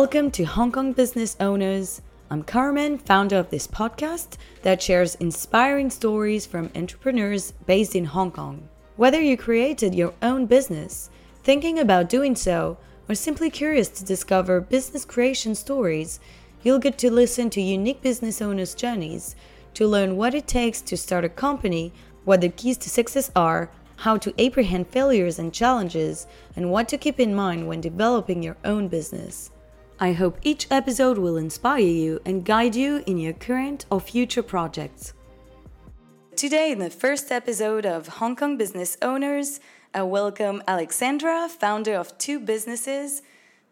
Welcome to Hong Kong Business Owners. I'm Carmen, founder of this podcast that shares inspiring stories from entrepreneurs based in Hong Kong. Whether you created your own business, thinking about doing so, or simply curious to discover business creation stories, you'll get to listen to unique business owners' journeys to learn what it takes to start a company, what the keys to success are, how to apprehend failures and challenges, and what to keep in mind when developing your own business. I hope each episode will inspire you and guide you in your current or future projects. Today, in the first episode of Hong Kong Business Owners, I welcome Alexandra, founder of two businesses.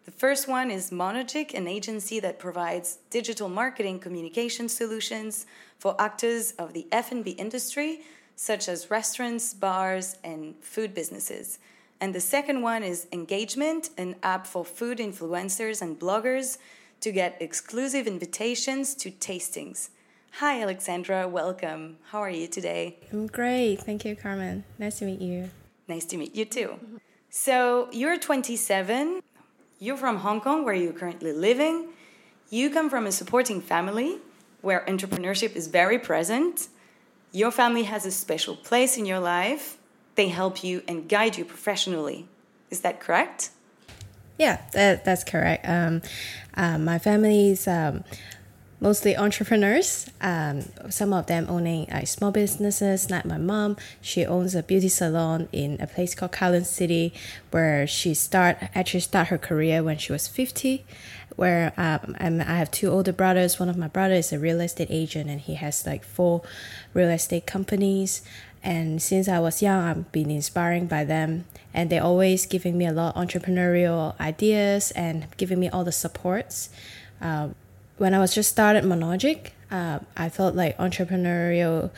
The first one is Monogic, an agency that provides digital marketing communication solutions for actors of the F&B industry, such as restaurants, bars, and food businesses. And the second one is Engagemnt, an app for food influencers and bloggers to get exclusive invitations to tastings. Hi, Alexandra. Welcome. How are you today? I'm great. Thank you, Carmen. Nice to meet you. Nice to meet you too. So, you're 27. You're from Hong Kong, where you're currently living. You come from a supporting family where entrepreneurship is very present. Your family has a special place in your life they help you and guide you professionally. Is that correct? Yeah, that, that's correct. Um, uh, my family is um, mostly entrepreneurs. Um, some of them owning uh, small businesses. Like my mom, she owns a beauty salon in a place called Kowloon City, where she start actually start her career when she was fifty. Where um, I have two older brothers. One of my brothers is a real estate agent, and he has like four real estate companies. And since I was young, I've been inspiring by them, and they're always giving me a lot of entrepreneurial ideas and giving me all the supports. Uh, when I was just started Monogic, uh, I felt like entrepreneurial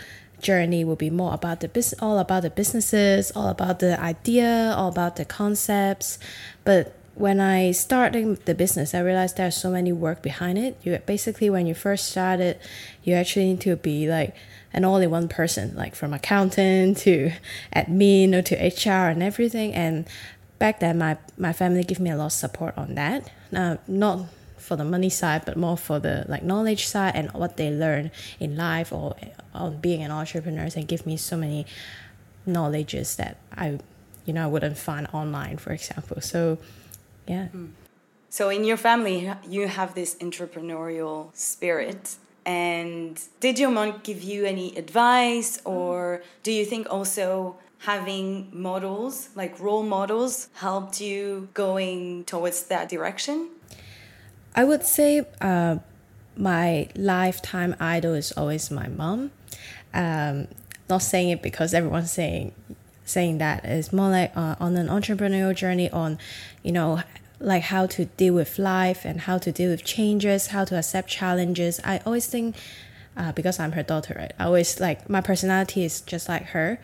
journey will be more about the business, all about the businesses, all about the idea, all about the concepts. But when I started the business, I realized there's so many work behind it. You basically, when you first started, you actually need to be like an all-in-one person, like from accountant to admin or to HR and everything. And back then, my my family gave me a lot of support on that. Uh, not for the money side, but more for the like knowledge side and what they learn in life or on being an entrepreneur. And give me so many knowledges that I, you know, I wouldn't find online, for example. So, yeah. Hmm. So in your family, you have this entrepreneurial spirit and did your mom give you any advice, or do you think also having models, like role models, helped you going towards that direction? I would say uh, my lifetime idol is always my mom. Um, not saying it because everyone's saying saying that it's more like uh, on an entrepreneurial journey on you know like how to deal with life and how to deal with changes, how to accept challenges. I always think, uh, because I'm her daughter, right? I always like my personality is just like her.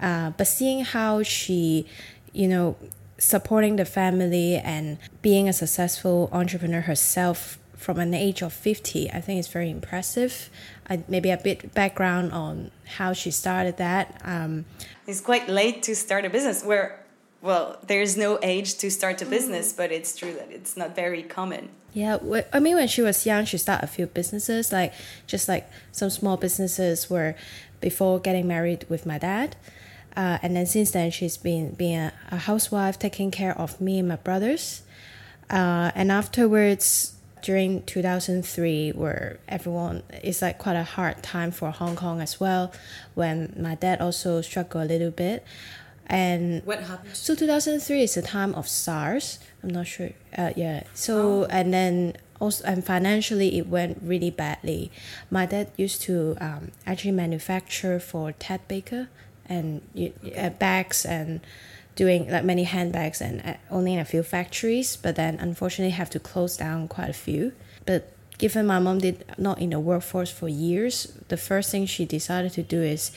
Uh, but seeing how she, you know, supporting the family and being a successful entrepreneur herself from an age of 50, I think is very impressive. I, maybe a bit background on how she started that. Um, it's quite late to start a business. Where well, there's no age to start a business, mm. but it's true that it's not very common. Yeah, I mean, when she was young, she started a few businesses, like just like some small businesses were before getting married with my dad. Uh, and then since then, she's been being a, a, housewife, taking care of me and my brothers. Uh, and afterwards, during 2003, where everyone is like quite a hard time for Hong Kong as well, when my dad also struggled a little bit. And what happened? So 2003 is the time of SARS. I'm not sure. Uh, yeah. So oh. and then also and financially it went really badly. My dad used to um, actually manufacture for Ted Baker and uh, bags and doing like many handbags and uh, only in a few factories. But then unfortunately have to close down quite a few. But given my mom did not in the workforce for years, the first thing she decided to do is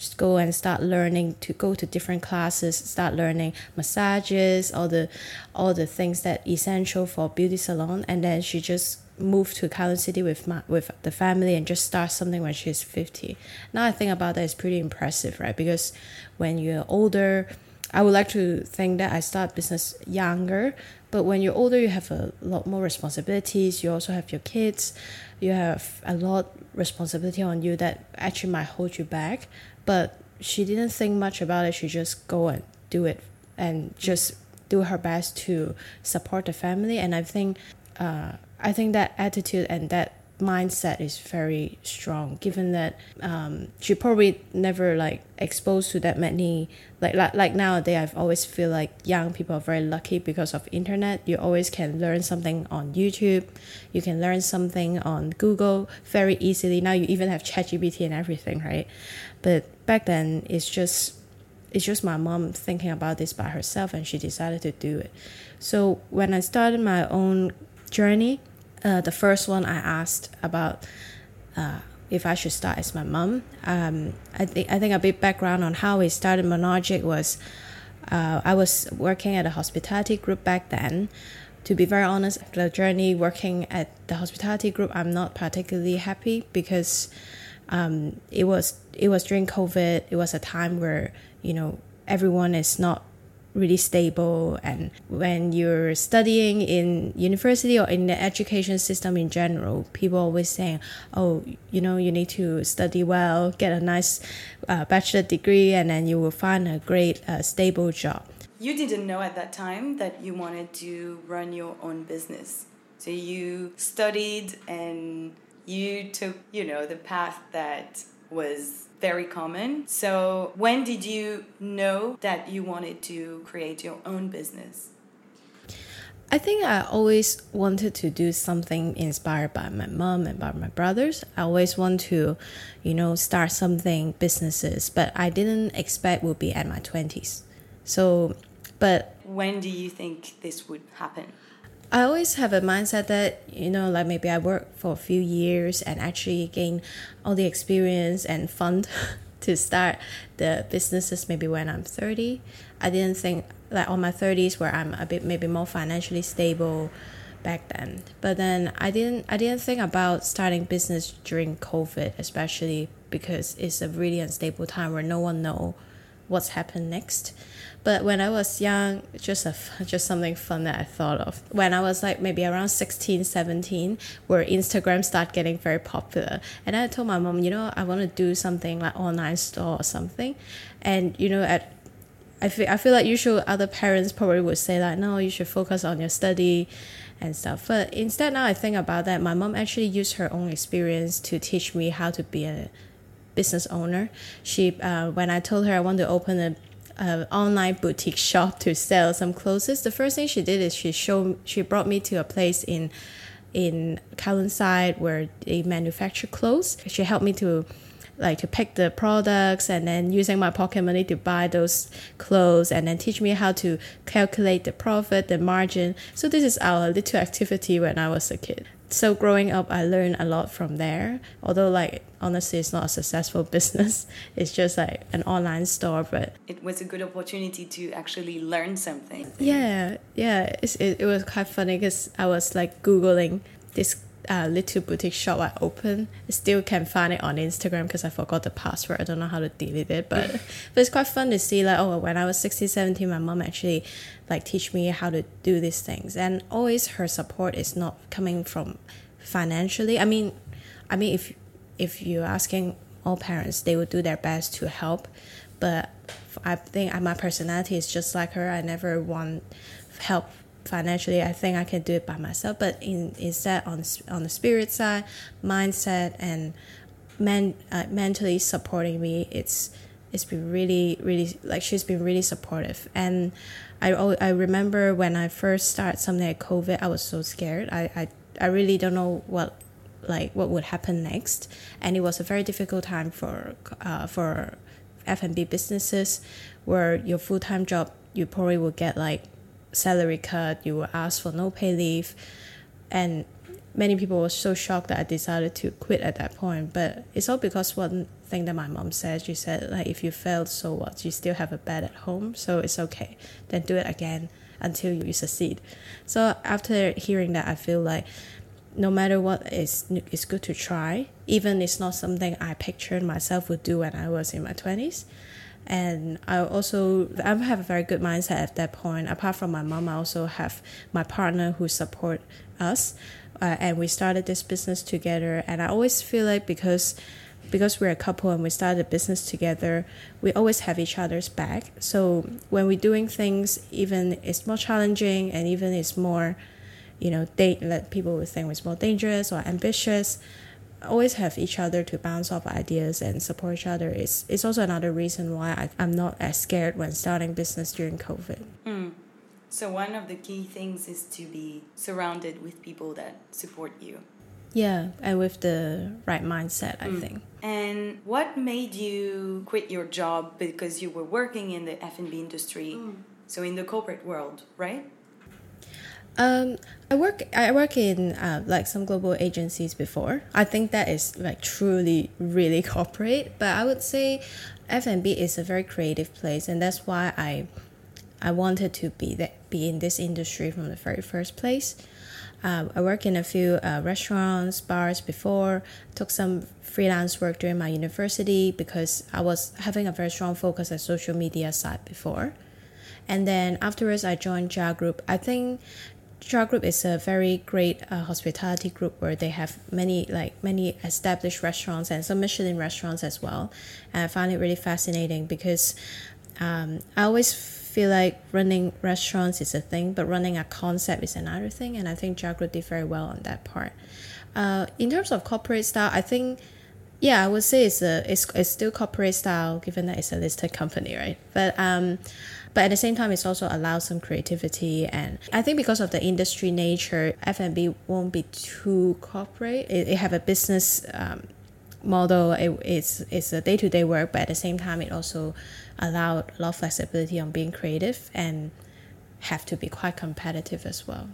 just go and start learning to go to different classes start learning massages all the all the things that essential for beauty salon and then she just moved to Kowloon City with my with the family and just start something when she's 50 now I think about that is pretty impressive right because when you're older I would like to think that I start business younger But when you're older, you have a lot more responsibilities. You also have your kids. You have a lot responsibility on you that actually might hold you back. But she didn't think much about it. She just go and do it and just do her best to support the family. And I think, uh, I think that attitude and that mindset is very strong given that um, she probably never like exposed to that many like, like like nowadays i've always feel like young people are very lucky because of internet you always can learn something on youtube you can learn something on google very easily now you even have chatgpt and everything right but back then it's just it's just my mom thinking about this by herself and she decided to do it so when i started my own journey uh, the first one I asked about uh, if I should start as my mom. Um, I think I think a bit background on how we started Monologic was uh, I was working at a hospitality group back then. To be very honest, the journey working at the hospitality group, I'm not particularly happy because um, it was it was during COVID. It was a time where you know everyone is not really stable. And when you're studying in university or in the education system in general people always saying oh you know you need to study well get a nice uh, bachelor degree and then you will find a great uh, stable job. You didn't know at that time that you wanted to run your own business. So you studied and you took you know the path that was very common. So, when did you know that you wanted to create your own business? I think I always wanted to do something inspired by my mom and by my brothers. I always want to, you know, start something businesses, but I didn't expect would be at my 20s. So, but when do you think this would happen? I always have a mindset that, you know, like maybe I work for a few years and actually gain all the experience and fund to start the businesses maybe when I'm 30. I didn't think like on my 30s where I'm a bit maybe more financially stable back then. But then I didn't I didn't think about starting business during COVID, especially because it's a really unstable time where no one know what's happened next. But when I was young, just a, just something fun that I thought of. When I was like maybe around 16, 17, where Instagram started getting very popular. And I told my mom, you know, I want to do something like online store or something. And, you know, at I feel, I feel like usually other parents probably would say like, no, you should focus on your study and stuff. But instead, now I think about that, my mom actually used her own experience to teach me how to be a business owner. She, uh, when I told her I want to open a uh, online boutique shop to sell some clothes. The first thing she did is she showed she brought me to a place in in Kowloon where they manufacture clothes. She helped me to like to pick the products and then using my pocket money to buy those clothes and then teach me how to calculate the profit, the margin. So this is our little activity when I was a kid. So growing up i learned a lot from there. Although like honestly it's not a successful business. It's just like an online store but it was a good opportunity to actually learn something. Yeah yeah. It, it was quite funny because i was like googling this uh, little boutique shop I opened. I still can find it on Instagram because I forgot the password. I don't know how to delete it, but but it's quite fun to see like oh when I was 16, 17, my mom actually like teach me how to do these things, and always her support is not coming from financially. I mean, I mean if if you're asking all parents, they would do their best to help, but I think my personality is just like her. I never want help financially i think i can do it by myself but in instead on on the spirit side mindset and men, uh, mentally supporting me it's it's been really really like she's been really supportive. And i i remember when i first started something like covid i was so scared. I i, I really don't know what like what would happen next. And it was a very difficult time for uh, for f&b businesses where your full-time job you probably would get like salary cut, you were asked for no pay leave, and many people were so shocked that I decided to quit at that point. But it's all because one thing that my mom said. She said like if you failed, so what? You still have a bed at home, so it's okay. Then do it again until you succeed. So after hearing that, I feel like no matter what, it's it's good to try. Even it's not something I pictured myself would do when I was in my twenties. And I also I have a very good mindset at that point. Apart from my mom, I also have my partner who support us, uh, and we started this business together. And I always feel like because because we're a couple and we started a business together, we always have each other's back. So when we're doing things, even it's more challenging and even it's more, you know, they let people would think it's more dangerous or ambitious always have each other to bounce off ideas and support each other is it's also another reason why I, I'm not as scared when starting business during COVID. Mm. So one of the key things is to be surrounded with people that support you. Yeah, and with the right mindset, I mm. think. And what made you quit your job because you were working in the F&B industry, mm. so in the corporate world, right? Um, I work I work in uh, like some global agencies before. I think that is like truly really corporate, but I would say F&B is a very creative place and that's why I I wanted to be that be in this industry from the very first place. Uh, I worked in a few uh, restaurants, bars before. Took some freelance work during my university because I was having a very strong focus at social media side before. And then afterwards, I joined JAR Group. I think JAR Group is a very great uh, hospitality group where they have many like many established restaurants and some Michelin restaurants as well. And I find it really fascinating because um, I always feel like running restaurants is a thing, but running a concept is another thing. And I think JAR Group did very well on that part. Uh, in terms of corporate style, I think yeah, I would say it's a it's, it's still corporate style given that it's a listed company, right? But um, but at the same time, it's also allows some creativity, and I think because of the industry nature, F&B won't be too corporate. It, it have a business um, model. It, it's it's a day to day work, but at the same time, it also allowed a lot of flexibility on being creative and have to be quite competitive as well.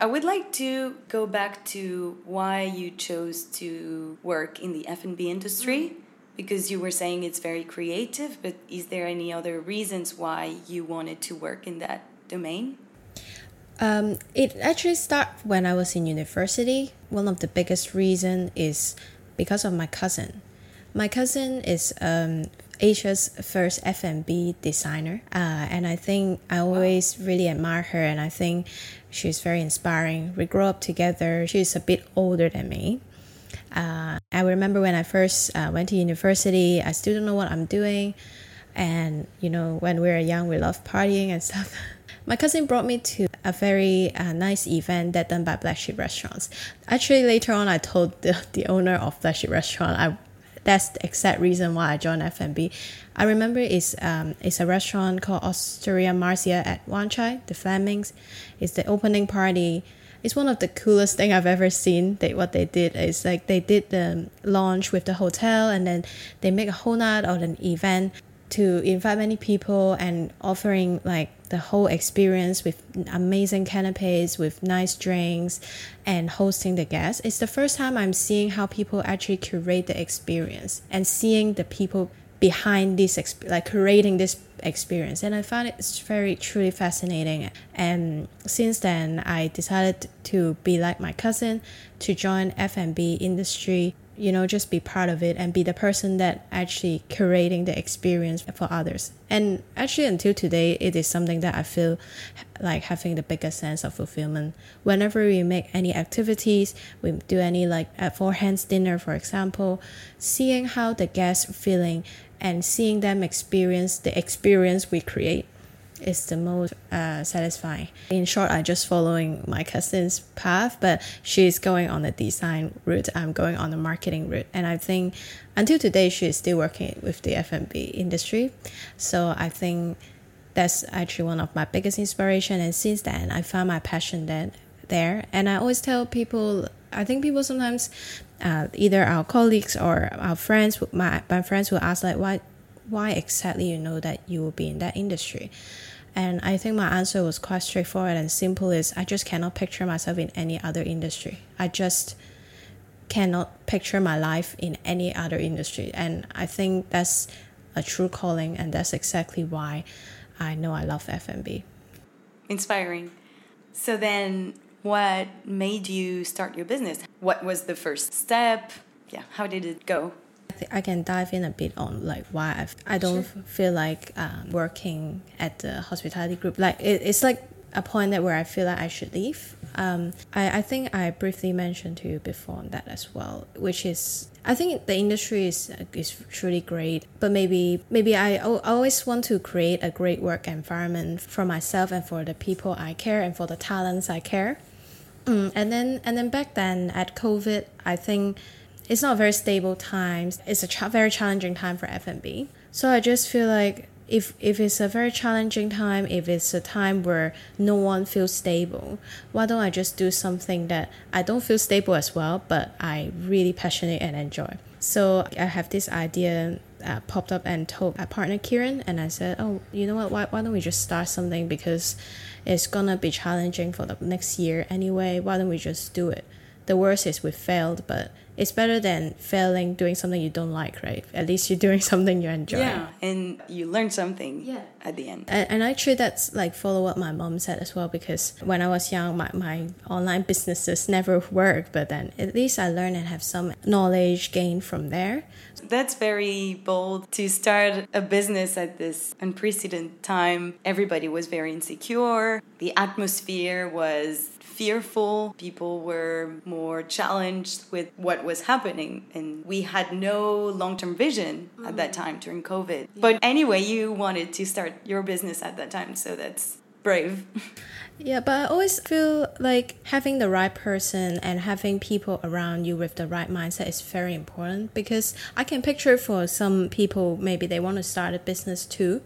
I would like to go back to why you chose to work in the F&B industry because you were saying it's very creative, but is there any other reasons why you wanted to work in that domain? Um, it actually started when I was in university. One of the biggest reason is because of my cousin. My cousin is um, Asia's first F&B designer, uh, and I think I always really admire her, and I think she's very inspiring. We grew up together. She's a bit older than me. Uh, I remember when I first uh, went to university, I still don't know what I'm doing, and you know when we were young, we love partying and stuff. My cousin brought me to a very uh, nice event that done by Black Sheep Restaurants. Actually, later on, I told the, the owner of Black Sheep Restaurant I that's the exact reason why I joined F&B. I remember it's um it's a restaurant called Osteria Marzia at Wan Chai, the Flemings. It's the opening party. It's one of the coolest thing I've ever seen. They what they did is like they did the launch with the hotel and then they make a whole night of an event to invite many people and offering like the whole experience with amazing canapes with nice drinks and hosting the guests it's the first time i'm seeing how people actually curate the experience and seeing the people behind this like creating this experience. And i found it very truly fascinating. And since then i decided to be like my cousin to join f&b industry you know just be part of it and be the person that actually curating the experience for others. And actually until today it is something that i feel like having the biggest sense of fulfillment. Whenever we make any activities we do any like at four hands dinner for example seeing how the guests feeling and seeing them experience the experience we create is the most uh, satisfying. In short, I'm just following my cousin's path, but she's going on the design route. I'm going on the marketing route, and I think until today she is still working with the F&B industry. So I think that's actually one of my biggest inspiration. And since then, I found my passion there. And I always tell people, I think people sometimes, uh, either our colleagues or our friends, my my friends will ask like, why why exactly you know that you will be in that industry and I think my answer was quite straightforward and simple is I just cannot picture myself in any other industry. I just cannot picture my life in any other industry. And I think that's a true calling and that's exactly why I know I love F&B. Inspiring. So then what made you start your business? What was the first step? Yeah, how did it go? Th- I can dive in a bit on like why I've, I don't Sure. feel like um, working at the hospitality group. Like it, it's like a point that where I feel like I should leave. Um, I, I think I briefly mentioned to you before on that as well, which is I think the industry is is truly great, but maybe maybe I always want to create a great work environment for myself and for the people I care and for the talents I care. Mm, and then and then back then at COVID, I think it's not very stable times. It's a cha- very challenging time for F&B. So I just feel like if if it's a very challenging time, if it's a time where no one feels stable, why don't I just do something that I don't feel stable as well, but I really passionate and enjoy. So I have this idea uh, popped up and told my partner Kieran, and I said, oh, you know what? Why why don't we just start something because it's gonna be challenging for the next year anyway. Why don't we just do it? The worst is we failed, but it's better than failing doing something you don't like, right? At least you're doing something you enjoy. Yeah, and you learn something Yeah. at the end. And, and actually, that's like follow what my mom said as well. Because when I was young, my, my online businesses never worked, but then at least I learned and have some knowledge gained from there. That's very bold to start a business at this unprecedented time. Everybody was very insecure. The atmosphere was fearful. People were more challenged with what was happening. And we had no long term vision at that mm-hmm. time during COVID. But anyway, you wanted to start your business at that time. So that's brave. Yeah, but I always feel like having the right person and having people around you with the right mindset is very important because I can picture for some people maybe they want to start a business too,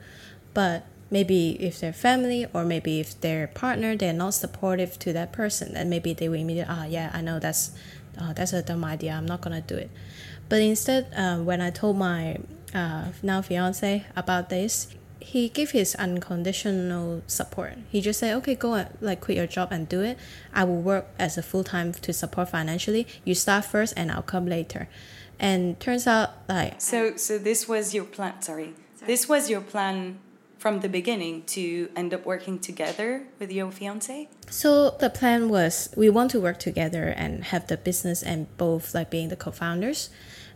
but maybe if their family or maybe if their partner they're not supportive to that person, then maybe they will immediately ah yeah I know that's uh, that's a dumb idea I'm not gonna do it. But instead, uh, when I told my uh, now fiance about this, he gave his unconditional support. He just said, "Okay, go and like quit your job and do it. I will work as a full time to support financially. You start first, and I'll come later." And turns out, like So, so this was your plan. Sorry, this was your plan from the beginning to end up working together with your fiance. So the plan was we want to work together and have the business and both like being the co-founders.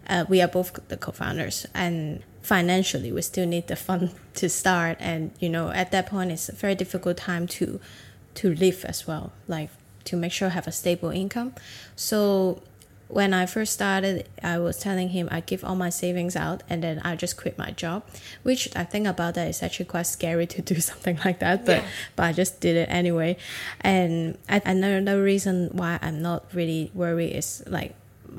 Uh, we are both the co-founders and financially we still need the fund to start and you know at that point it's a very difficult time to to live as well like to make sure I have a stable income. So when I first started, I was telling him I give all my savings out and then I just quit my job, which I think about that is actually quite scary to do something like that, but Yeah. but I just did it anyway. And I, another reason why I'm not really worried is like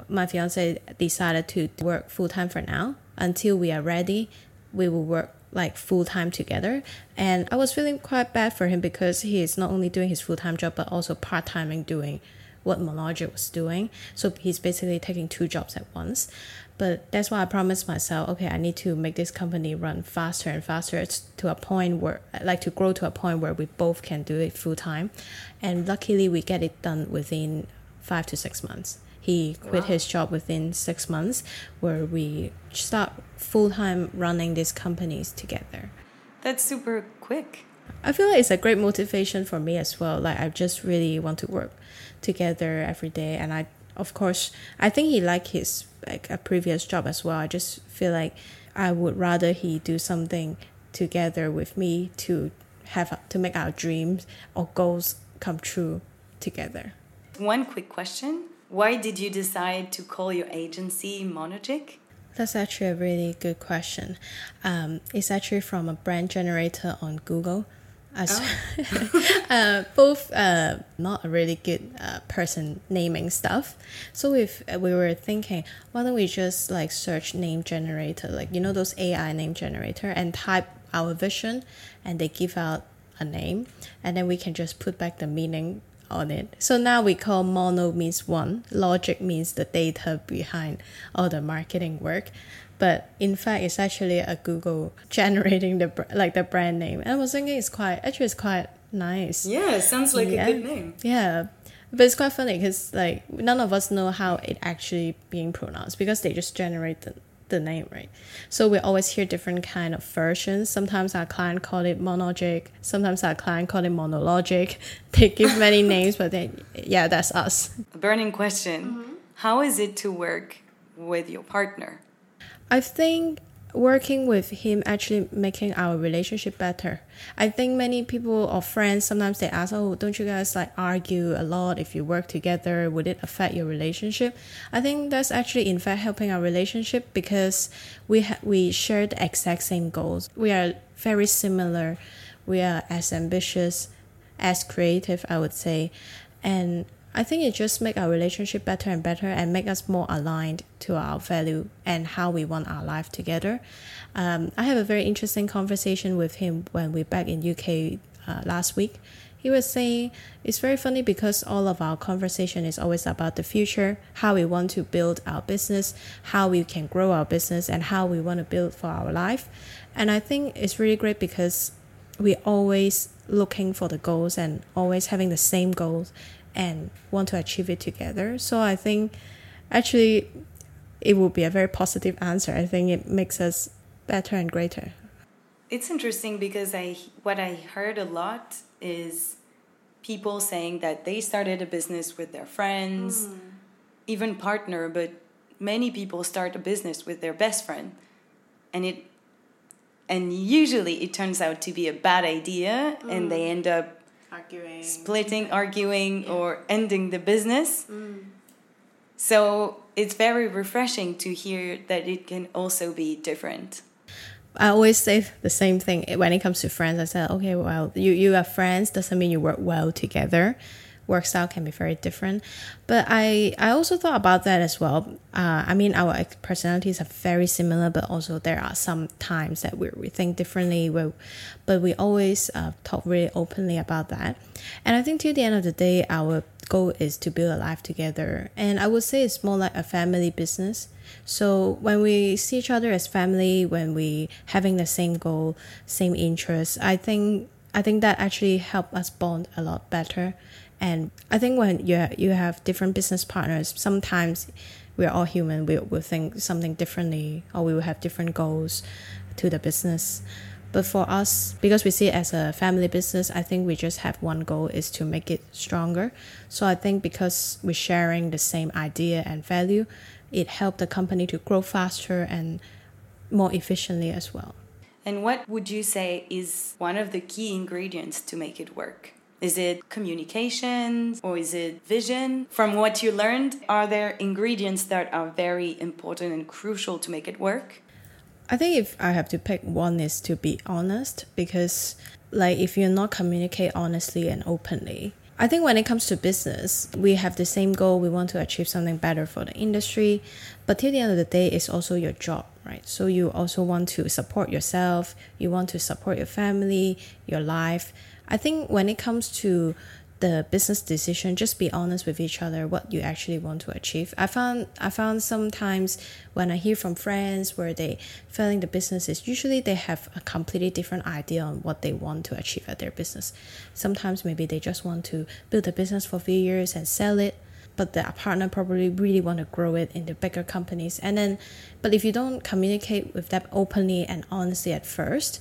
my fiance decided to work full time for now until we are ready. We will work like full time together. And I was feeling quite bad for him because he is not only doing his full time job but also part timing doing what Monologic was doing. So he's basically taking two jobs at once. But that's why I promised myself, okay, I need to make this company run faster and faster to a point where, like, to grow to a point where we both can do it full time. And luckily, we get it done within five to six months. He quit Wow. his job within six months, where we start full time running these companies together. That's super quick. I feel like it's a great motivation for me as well. Like I just really want to work together every day, and I, of course, I think he liked his like a previous job as well. I just feel like I would rather he do something together with me to have to make our dreams or goals come true together. One quick question. Why did you decide to call your agency Monogic? That's actually a really good question. Um, it's actually from a brand generator on Google. As uh, both uh, not a really good uh, person naming stuff. So if uh, we were thinking, why don't we just like search name generator, like you know those AI name generator, and type our vision, and they give out a name, and then we can just put back the meaning on it. So now we call mono means one, logic means the data behind all the marketing work. But in fact, it's actually a Google generating the like the brand name. And I was thinking it's quite actually it's quite nice. Yeah, sounds like Yeah. a good name. Yeah, but it's quite funny because like none of us know how it actually being pronounced because they just generate the, the name right. So we always hear different kind of versions. Sometimes our client call it monologic. Sometimes our client call it monologic. They give many names, but then yeah, that's us. A burning question. Mm-hmm. How is it to work with your partner? I think working with him actually making our relationship better. I think many people or friends sometimes they ask, "Oh, don't you guys like argue a lot if you work together? Would it affect your relationship?" I think that's actually in fact helping our relationship because we ha- we share the exact same goals. We are very similar. We are as ambitious, as creative, I would say, and I think it just make our relationship better and better and make us more aligned to our value and how we want our life together. Um, I have a very interesting conversation with him when we back in UK uh, last week. He was saying it's very funny because all of our conversation is always about the future, how we want to build our business, how we can grow our business, and how we want to build for our life. And I think it's really great because we're always looking for the goals and always having the same goals and want to achieve it together. So I think actually it will be a very positive answer. I think it makes us better and greater. It's interesting because I what I heard a lot is people saying that they started a business with their friends, mm. even partner, but many people start a business with their best friend. And it and usually it turns out to be a bad idea mm. and they mm. end up arguing, splitting, arguing, yeah. or ending the business. Mm. So it's very refreshing to hear that it can also be different. I always say the same thing when it comes to friends. I said, okay, well, you, you are friends doesn't mean you work well together work style can be very different. But I, I also thought about that as well. Uh, I mean, our personalities are very similar, but also there are some times that we, we think differently. Where, but we always uh, talk really openly about that. And I think till the end of the day, our goal is to build a life together. And I would say it's more like a family business. So when we see each other as family, when we having the same goal, same interests, I think I think that actually help us bond a lot better and I think when you you have different business partners, sometimes we're all human. We will think something differently, or we will have different goals to the business. But for us, because we see it as a family business, I think we just have one goal is to make it stronger. So I think because we're sharing the same idea and value, it helped the company to grow faster and more efficiently as well. And what would you say is one of the key ingredients to make it work? Is it communications or is it vision? From what you learned, are there ingredients that are very important and crucial to make it work? I think if I have to pick one is to be honest because like if you're not communicate honestly and openly, I think when it comes to business, we have the same goal. We want to achieve something better for the industry. But till the end of the day, it's also your job, right? So you also want to support yourself. You want to support your family, your life. I think when it comes to the business decision, just be honest with each other what you actually want to achieve. I found I found sometimes when I hear from friends where they failing the businesses, usually they have a completely different idea on what they want to achieve at their business. Sometimes maybe they just want to build a business for a few years and sell it but the partner probably really want to grow it into bigger companies and then but if you don't communicate with them openly and honestly at first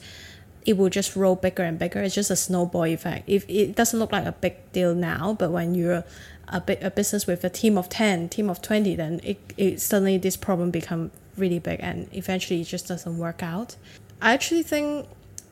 it will just roll bigger and bigger. It's just a snowball effect. If it doesn't look like a big deal now, but when you're a big a business with a team of ten, team of twenty, then it, it suddenly this problem become really big and eventually it just doesn't work out. I actually think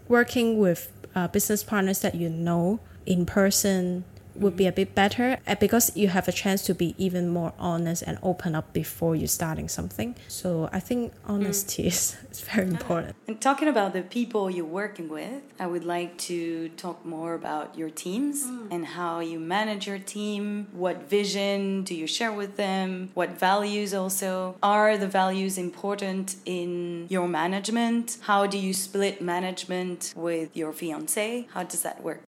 working with uh, business partners that you know in person would be a bit better uh, because you have a chance to be even more honest and open up before you're starting something. So I think honesty mm. is, is very important. And talking about the people you're working with, I would like to talk more about your teams mm. and how you manage your team. What vision do you share with them? What values also? Are the values important in your management? How do you split management with your fiance? How does that work?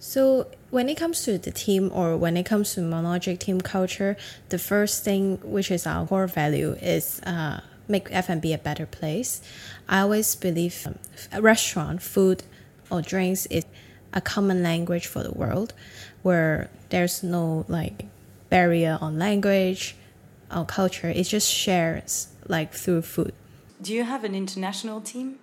So when it comes to the team or when it comes to Monologic team culture, the first thing which is our core value is uh, make F&B a better place. I always believe um, restaurant, food, or drinks is a common language for the world, where there's no like barrier on language or culture. It just shares like through food. Do you have an international team?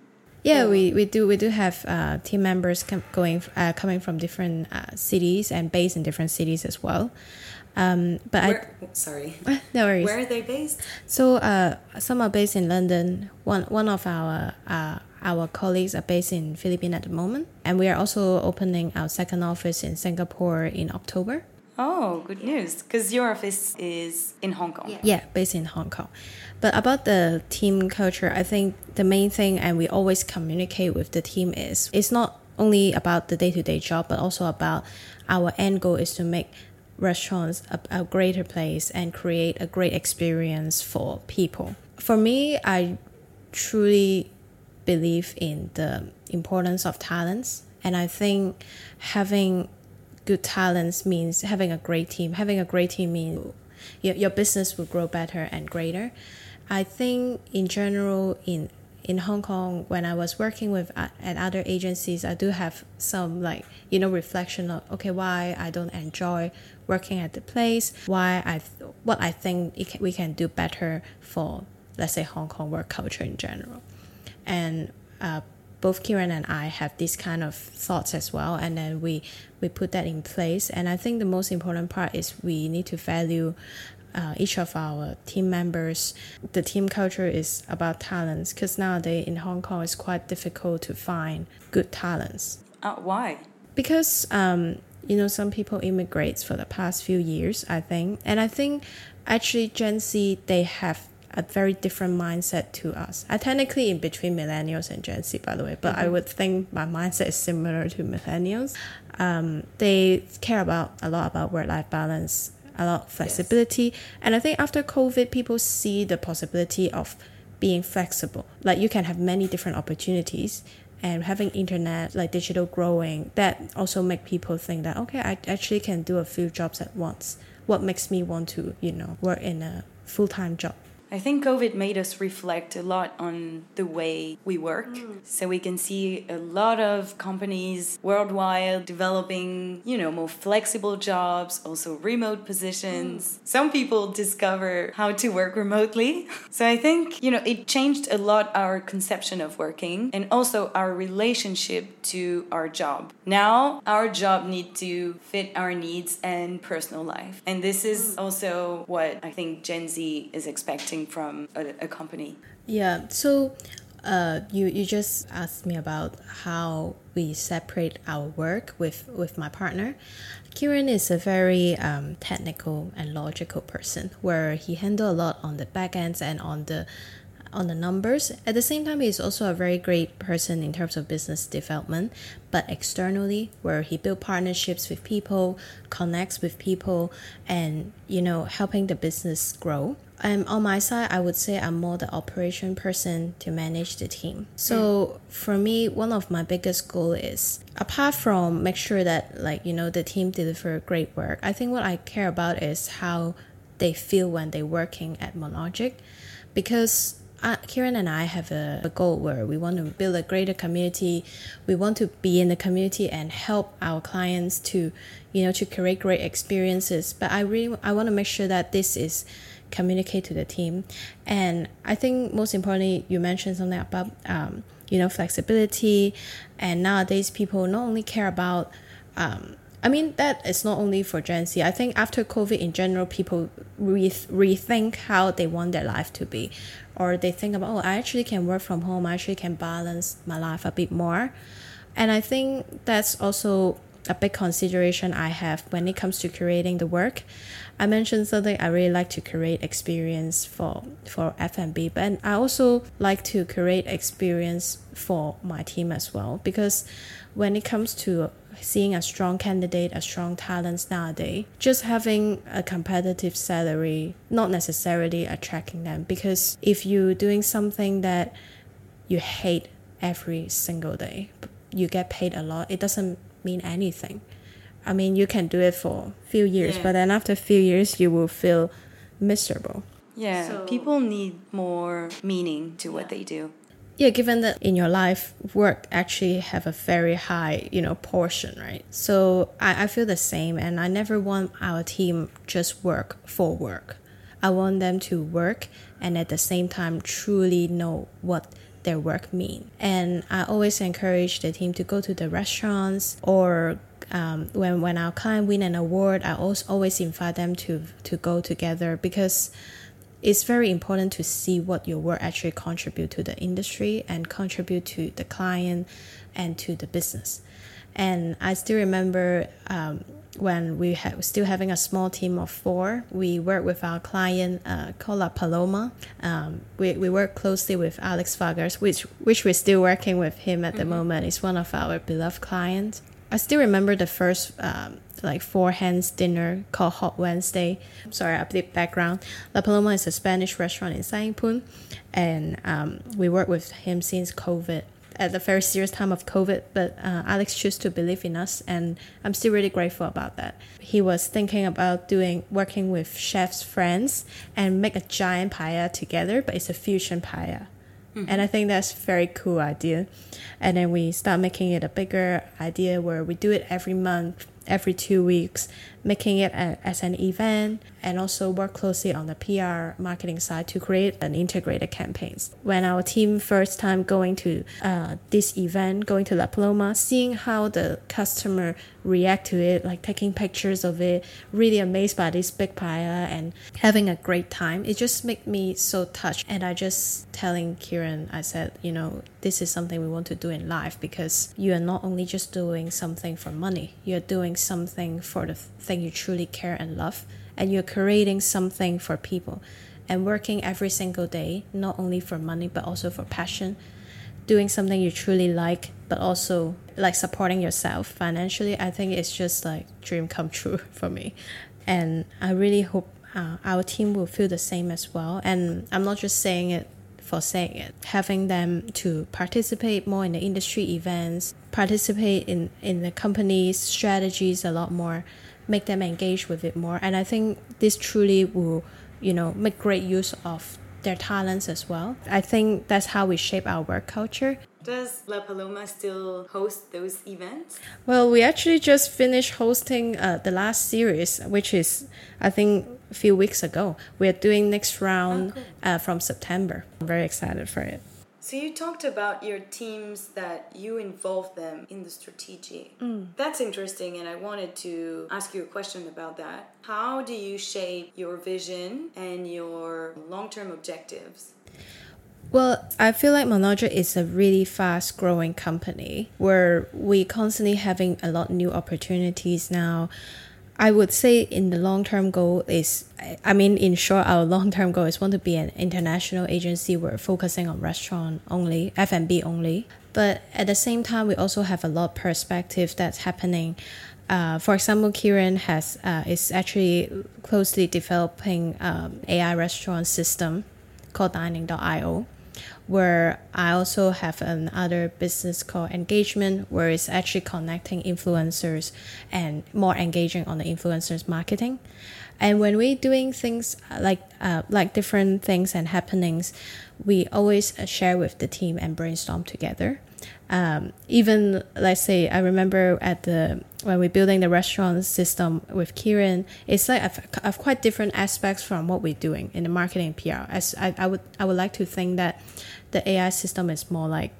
Yeah, we, we do we do have uh, team members com- going uh, coming from different uh, cities and based in different cities as well. Um, but Where, sorry. No worries. Where are they based? So uh, some are based in London. One one of our uh, our colleagues are based in Philippines at the moment, and we are also opening our second office in Singapore in October. Oh, good news! Because your office is in Hong Kong. Yeah, based in Hong Kong. But about the team culture, I think the main thing, and we always communicate with the team, is it's not only about the day to day job, but also about our end goal is to make restaurants a, a greater place and create a great experience for people. For me, I truly believe in the importance of talents, and I think having good talents means having a great team. Having a great team means your, your business will grow better and greater. I think in general in in Hong Kong when I was working with at, at other agencies I do have some like you know reflection of okay why I don't enjoy working at the place why I what I think can, we can do better for let's say Hong Kong work culture in general and uh, both Kieran and I have these kind of thoughts as well, and then we we put that in place. And I think the most important part is we need to value uh, each of our team members. The team culture is about talents because nowadays in Hong Kong it's quite difficult to find good talents. Uh, why? Because um, you know some people immigrate for the past few years, I think, and I think actually Gen Z they have a very different mindset to us. I technically in between millennials and Gen Z, by the way, but mm-hmm. I would think my mindset is similar to millennials. Um, they care about a lot about work life balance, a lot of flexibility, yes. and I think after COVID, people see the possibility of being flexible. Like you can have many different opportunities and having internet like digital growing that also make people think that okay i actually can do a few jobs at once what makes me want to you know work in a full-time job I think COVID made us reflect a lot on the way we work. Mm. So we can see a lot of companies worldwide developing, you know, more flexible jobs, also remote positions. Mm. Some people discover how to work remotely. So I think, you know, it changed a lot our conception of working and also our relationship to our job. Now our job need to fit our needs and personal life. And this is mm. also what I think Gen Z is expecting from a, a company? Yeah, so uh, you you just asked me about how we separate our work with with my partner. Kieran is a very um, technical and logical person, where he handle a lot on the back ends and on the on the numbers. At the same time, he's also a very great person in terms of business development, but externally, where he build partnerships with people, connects with people, and you know, helping the business grow. Um, on my side, I would say I'm more the operation person to manage the team. So mm. for me, one of my biggest goal is apart from make sure that like you know the team deliver great work. I think what I care about is how they feel when they're working at Monologic, because uh, Kieran and I have a, a, goal where we want to build a greater community. We want to be in the community and help our clients to, you know, to create great experiences. But I really I want to make sure that this is communicate to the team. And I think most importantly, you mentioned something about um, you know flexibility. And nowadays, people not only care about um, I mean, that is not only for Gen Z. I think after COVID in general, people re- rethink how they want their life to be. Or they think about, oh, I actually can work from home, I actually can balance my life a bit more. And I think that's also a big consideration I have when it comes to creating the work. I mentioned something I really like to create experience for for F&B, but I also like to create experience for my team as well because when it comes to seeing a strong candidate, a strong talent nowadays, just having a competitive salary not necessarily attracting them because if you're doing something that you hate every single day, you get paid a lot, it doesn't mean anything. I mean, you can do it for a few years, yeah. but then after a few years, you will feel miserable. Yeah, so, people need more meaning to yeah. what they do. Yeah, given that in your life, work actually have a very high, you know, portion, right? So I, I feel the same, and I never want our team just work for work. I want them to work and at the same time truly know what their work mean. And I always encourage the team to go to the restaurants or um, when when our client win an award, I also always invite them to to go together because it's very important to see what your work actually contribute to the industry and contribute to the client and to the business. And I still remember um, when we ha- still having a small team of four, we work with our client uh, called La Paloma. Um, we, we work closely with Alex Vargas, which which we're still working with him at the mm-hmm. moment. He's one of our beloved clients. I still remember the first um, like four hands dinner called Hot Wednesday. Sorry, update background. La Paloma is a Spanish restaurant in Sai Ying and um, we work with him since COVID at the very serious time of COVID, but uh, Alex chose to believe in us, and I'm still really grateful about that. He was thinking about doing working with chefs friends and make a giant paella together, but it's a fusion paella. Mm-hmm. And I think that's a very cool idea. And then we start making it a bigger idea where we do it every month, every two weeks, making it a, as an event and also work closely on the PR marketing side to create an integrated campaigns. When our team first time going to uh, this event, going to La Paloma, seeing how the customer react to it, like taking pictures of it, really amazed by this big paella and having a great time. It just made me so touched. And I just telling Kieran, I said, you know, this is something we want to do in life because you are not only just doing something for money, you're doing something for the thing you truly care and love, and you're creating something for people and working every single day, not only for money but also for passion, doing something you truly like, but also like supporting yourself financially. I think it's just like dream come true for me, and I really hope uh, our team will feel the same as well. And I'm not just saying it for saying it. Having them to participate more in the industry events, participate in, in the company's strategies a lot more, make them engage with it more. And I think this truly will, you know, make great use of their talents as well. I think that's how we shape our work culture. Does La Paloma still host those events? Well, we actually just finished hosting uh, the last series, which is, I think, a few weeks ago. We're doing next round oh, cool. uh, from September. I'm very excited for it. So you talked about your teams that you involve them in the strategy. Mm. That's interesting, and I wanted to ask you a question about that. How do you shape your vision and your long-term objectives? Well, I feel like Monogic is a really fast growing company where we constantly having a lot new opportunities now. I would say in the long term goal is, I mean, in short, our long term goal is want to be an international agency. We're focusing on restaurant only, F and B only. But at the same time, we also have a lot of perspective that's happening. Uh, for example, Kieran has uh, is actually closely developing um, AI restaurant system called Dining.io where I also have another business called Engagemnt, where it's actually connecting influencers and more engaging on the influencers marketing. And when we're doing things uh, like uh, like different things and happenings, we always uh, share with the team and brainstorm together. Um, even let's say I remember at the when we're building the restaurant system with Kieran, it's like a quite different aspects from what we're doing in the marketing PR. As I, I would I would like to think that the AI system is more like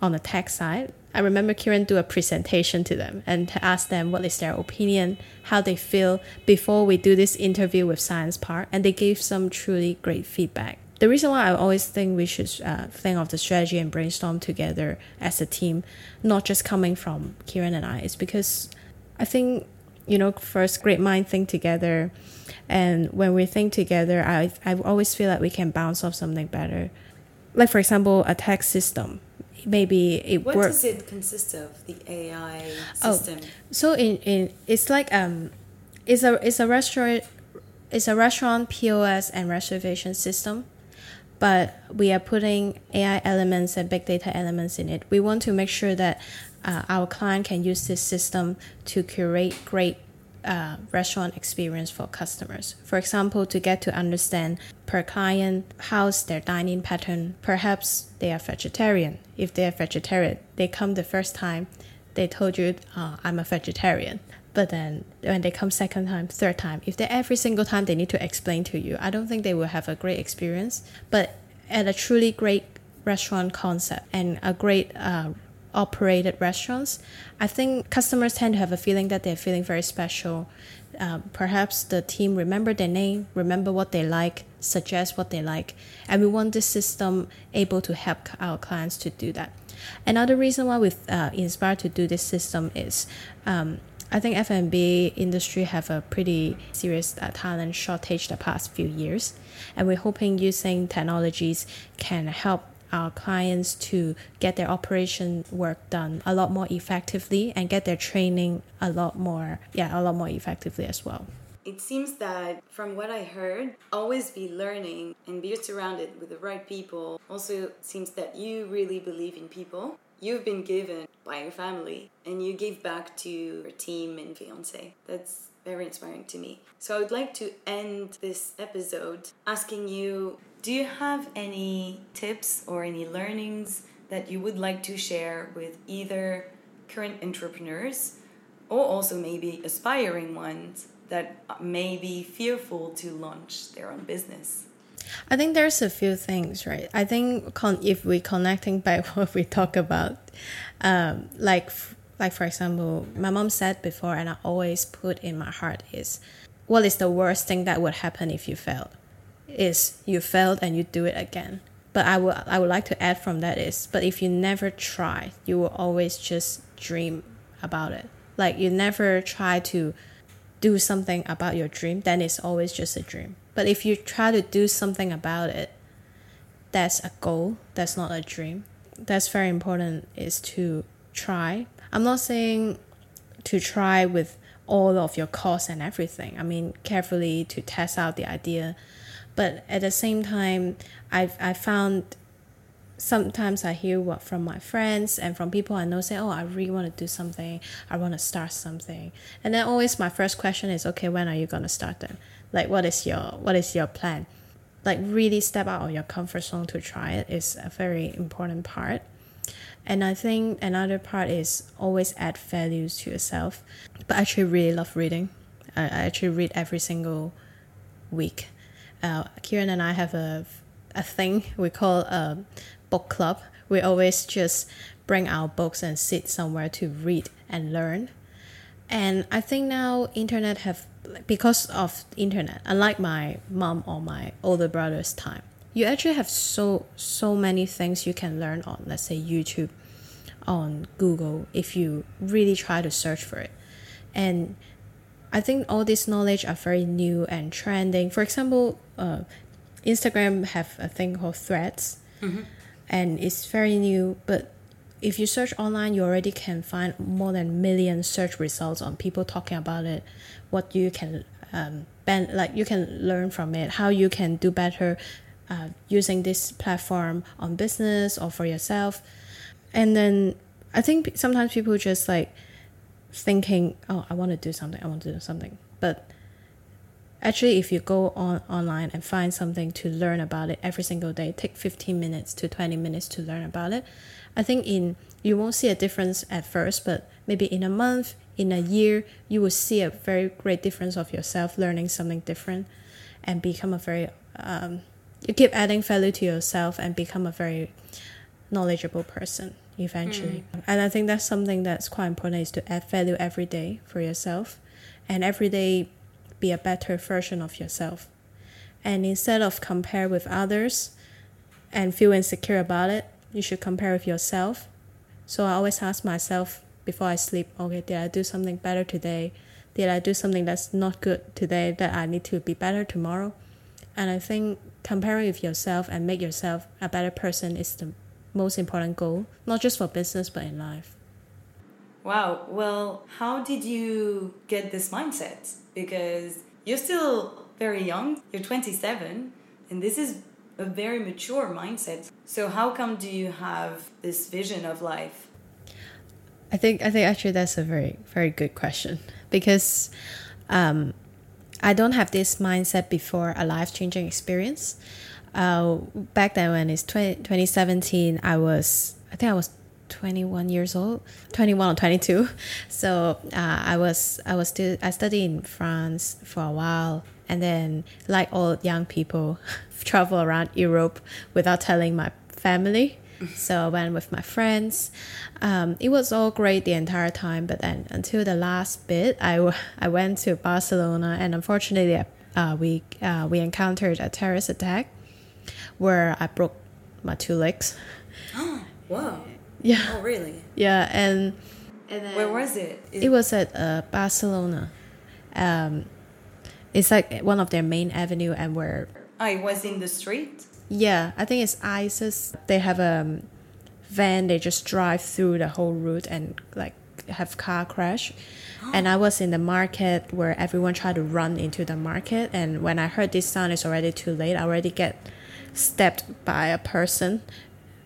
on the tech side. I remember Kieran do a presentation to them and ask them what is their opinion, how they feel before we do this interview with Science Park, and they gave some truly great feedback. The reason why I always think we should uh, think of the strategy and brainstorm together as a team, not just coming from Kieran and I, is because I think you know first great mind think together, and when we think together, I I always feel like we can bounce off something better like for example, a tax system. Maybe it What does it consist of? The AI system. Oh, so in, in it's like um, it's a it's a restaurant, it's a restaurant POS and reservation system, but we are putting AI elements and big data elements in it. We want to make sure that uh, our client can use this system to curate great uh, restaurant experience for customers. For example, to get to understand per client how's their dining pattern. Perhaps they are vegetarian. If they are vegetarian, they come the first time, they told you, oh, I'm a vegetarian. But then when they come second time, third time, if they every single time they need to explain to you, I don't think they will have a great experience. But at a truly great restaurant concept and a great uh, operated restaurants, I think customers tend to have a feeling that they're feeling very special. Uh, perhaps the team remember their name, remember what they like, suggest what they like, and we want this system able to help our clients to do that. Another reason why we've uh, inspired to do this system is um, I think F&B industry have a pretty serious uh, talent shortage the past few years, and we're hoping using technologies can help our clients to get their operation work done a lot more effectively and get their training a lot more yeah a lot more effectively as well. It seems that from what I heard, always be learning and be surrounded with the right people. Also seems that you really believe in people you've been given by your family and you give back to your team and fiance. That's very inspiring to me. So I would like to end this episode asking you do you have any tips or any learnings that you would like to share with either current entrepreneurs or also maybe aspiring ones that may be fearful to launch their own business? I think there's a few things, right? I think con- if we connecting by what we talk about, um, like like for example, my mom said before, and I always put in my heart is, what is the worst thing that would happen if you failed? Is you failed and you do it again. But I would I would like to add from that is, but if you never try, you will always just dream about it. Like you never try to do something about your dream, then it's always just a dream. But if you try to do something about it, that's a goal, that's not a dream. That's very important is to try. I'm not saying to try with all of your costs and everything. I mean, carefully to test out the idea. But at the same time, I've I found sometimes I hear what from my friends and from people I know say, "Oh, I really want to do something. I want to start something." And then always my first question is, "Okay, when are you gonna start then? Like, what is your what is your plan?" Like, really step out of your comfort zone to try it is a very important part. And I think another part is always add values to yourself. But I actually really love reading. I, I actually read every single week. Uh, Kieran and I have a a thing we call a book club. We always just bring our books and sit somewhere to read and learn. And I think now internet have because of internet, unlike my mom or my older brother's time, you actually have so so many things you can learn on let's say YouTube, on Google if you really try to search for it. And I think all this knowledge are very new and trending. For example, uh, Instagram have a thing called Threads, mm-hmm. and it's very new. But if you search online, you already can find more than million search results on people talking about it, what you can um, ben- like you can learn from it, how you can do better uh, using this platform on business or for yourself. And then I think sometimes people just like thinking, oh, I want to do something, I want to do something, but actually if you go on online and find something to learn about it every single day take 15 minutes to 20 minutes to learn about it i think in you won't see a difference at first but maybe in a month in a year you will see a very great difference of yourself learning something different and become a very um, you keep adding value to yourself and become a very knowledgeable person eventually mm. and i think that's something that's quite important is to add value every day for yourself and every day be a better version of yourself. And instead of compare with others and feel insecure about it, you should compare with yourself. So I always ask myself before I sleep, okay, did I do something better today? Did I do something that's not good today that I need to be better tomorrow? And I think comparing with yourself and make yourself a better person is the most important goal, not just for business but in life. Wow. Well, how did you get this mindset? Because you're still very young, you're 27, and this is a very mature mindset. So how come do you have this vision of life? I think I think actually that's a very very good question because um, I don't have this mindset before a life changing experience. Uh, back then when it's 20, 2017, I was I think I was 21 years old 21 or 22 so uh, i was i was still i studied in france for a while and then like all young people travel around europe without telling my family So I went with my friends. Um, it was all great the entire time, but then until the last bit, I, w- I went to Barcelona, and unfortunately, uh, we uh, we encountered a terrorist attack where I broke my two legs. Oh wow. Yeah, Oh, really? yeah, and and then Where was it? it was at uh, Barcelona. Um, it's like one of their main avenue, and where I was in the street. Yeah, I think it's ISIS. They have a um, van. They just drive through the whole route and like have car crash. And I was in the market where everyone tried to run into the market. And when I heard this sound, it's already too late. I already get stabbed by a person.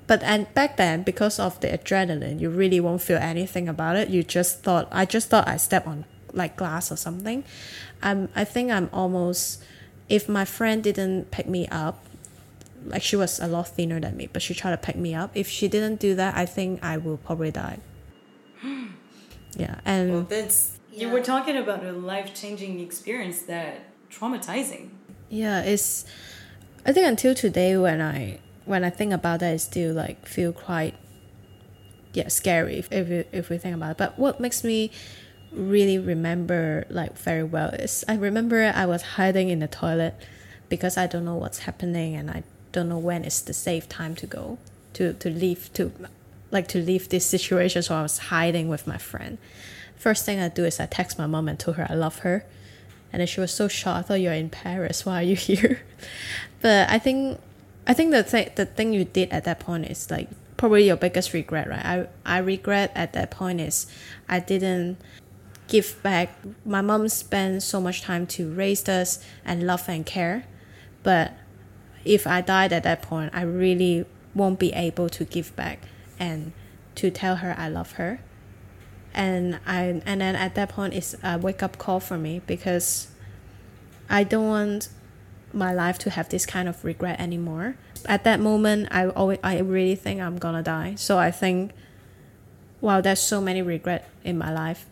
But and back then, because of the adrenaline, you really won't feel anything about it. You just thought I just thought I stepped on like glass or something. I'm I think I'm almost if my friend didn't pick me up, like she was a lot thinner than me, but she tried to pick me up. If she didn't do that, I think I will probably die. yeah, and Well, that's. You were talking about a life changing experience that traumatizing. yeah, it's. I think until today, when I when I think about that, I still like feel quite. Yeah, scary if if we, if we think about it. But what makes me really remember like very well is I remember I was hiding in the toilet because I don't know what's happening and I don't know when is the safe time to go to to leave to like to leave this situation so I was hiding with my friend. First thing I do is I text my mom and told her I love her. And then she was so shocked. I thought you're in Paris. Why are you here? but I think I think the thing the thing you did at that point is like probably your biggest regret, right? I I regret at that point is I didn't give back. My mom spent so much time to raise us and love and care, but if I died at that point, I really won't be able to give back and to tell her I love her. And I and then at that point it's a wake up call for me because I don't want my life to have this kind of regret anymore. At that moment, I always I really think I'm gonna die. So I think, wow, there's so many regret in my life.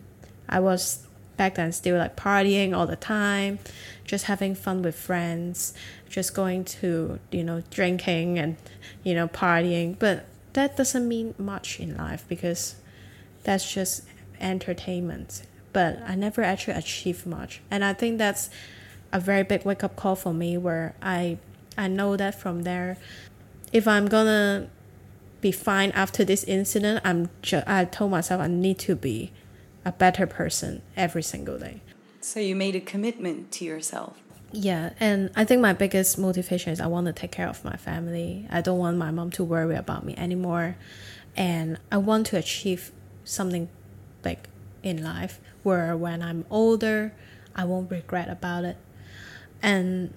I was back then still like partying all the time, just having fun with friends, just going to you know drinking and you know partying. But that doesn't mean much in life because that's just entertainment. But I never actually achieved much, and I think that's a very big wake up call for me where I I know that from there if I'm gonna be fine after this incident I'm ju- I told myself I need to be a better person every single day. So you made a commitment to yourself. Yeah, and I think my biggest motivation is I want to take care of my family. I don't want my mom to worry about me anymore. And I want to achieve something big in life where when I'm older, I won't regret about it. And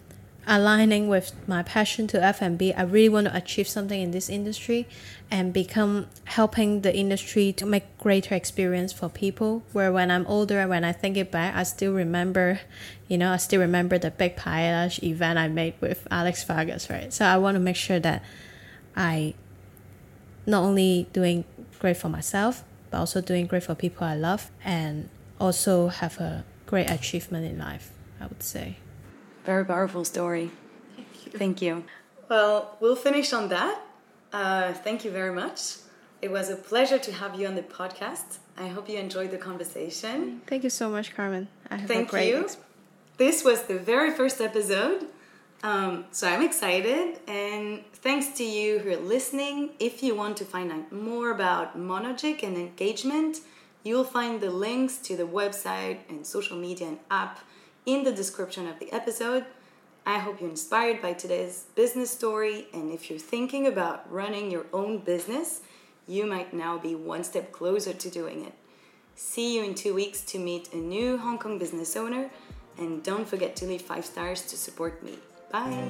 aligning with my passion to F&B, I really want to achieve something in this industry and become helping the industry to make greater experience for people. Where when I'm older, and when I think it back, I still remember, you know, I still remember the big paella event I made with Alex Vargas, right? So I want to make sure that I not only doing great for myself, but also doing great for people I love and also have a great achievement in life, I would say. Very powerful story. Thank you. Thank you. Well, we'll finish on that. Uh, thank you very much. It was a pleasure to have you on the podcast. I hope you enjoyed the conversation. Thank you so much, Carmen. I have Thank a great you. ex- This was the very first episode. Um, so I'm excited. And thanks to you who are listening. If you want to find out more about Monogic and Engagemnt, you'll find the links to the website and social media and app in the description of the episode. I hope you're inspired by today's business story, and if you're thinking about running your own business, you might now be one step closer to doing it. See you in two weeks to meet a new Hong Kong business owner, and don't forget to leave five stars to support me. Bye!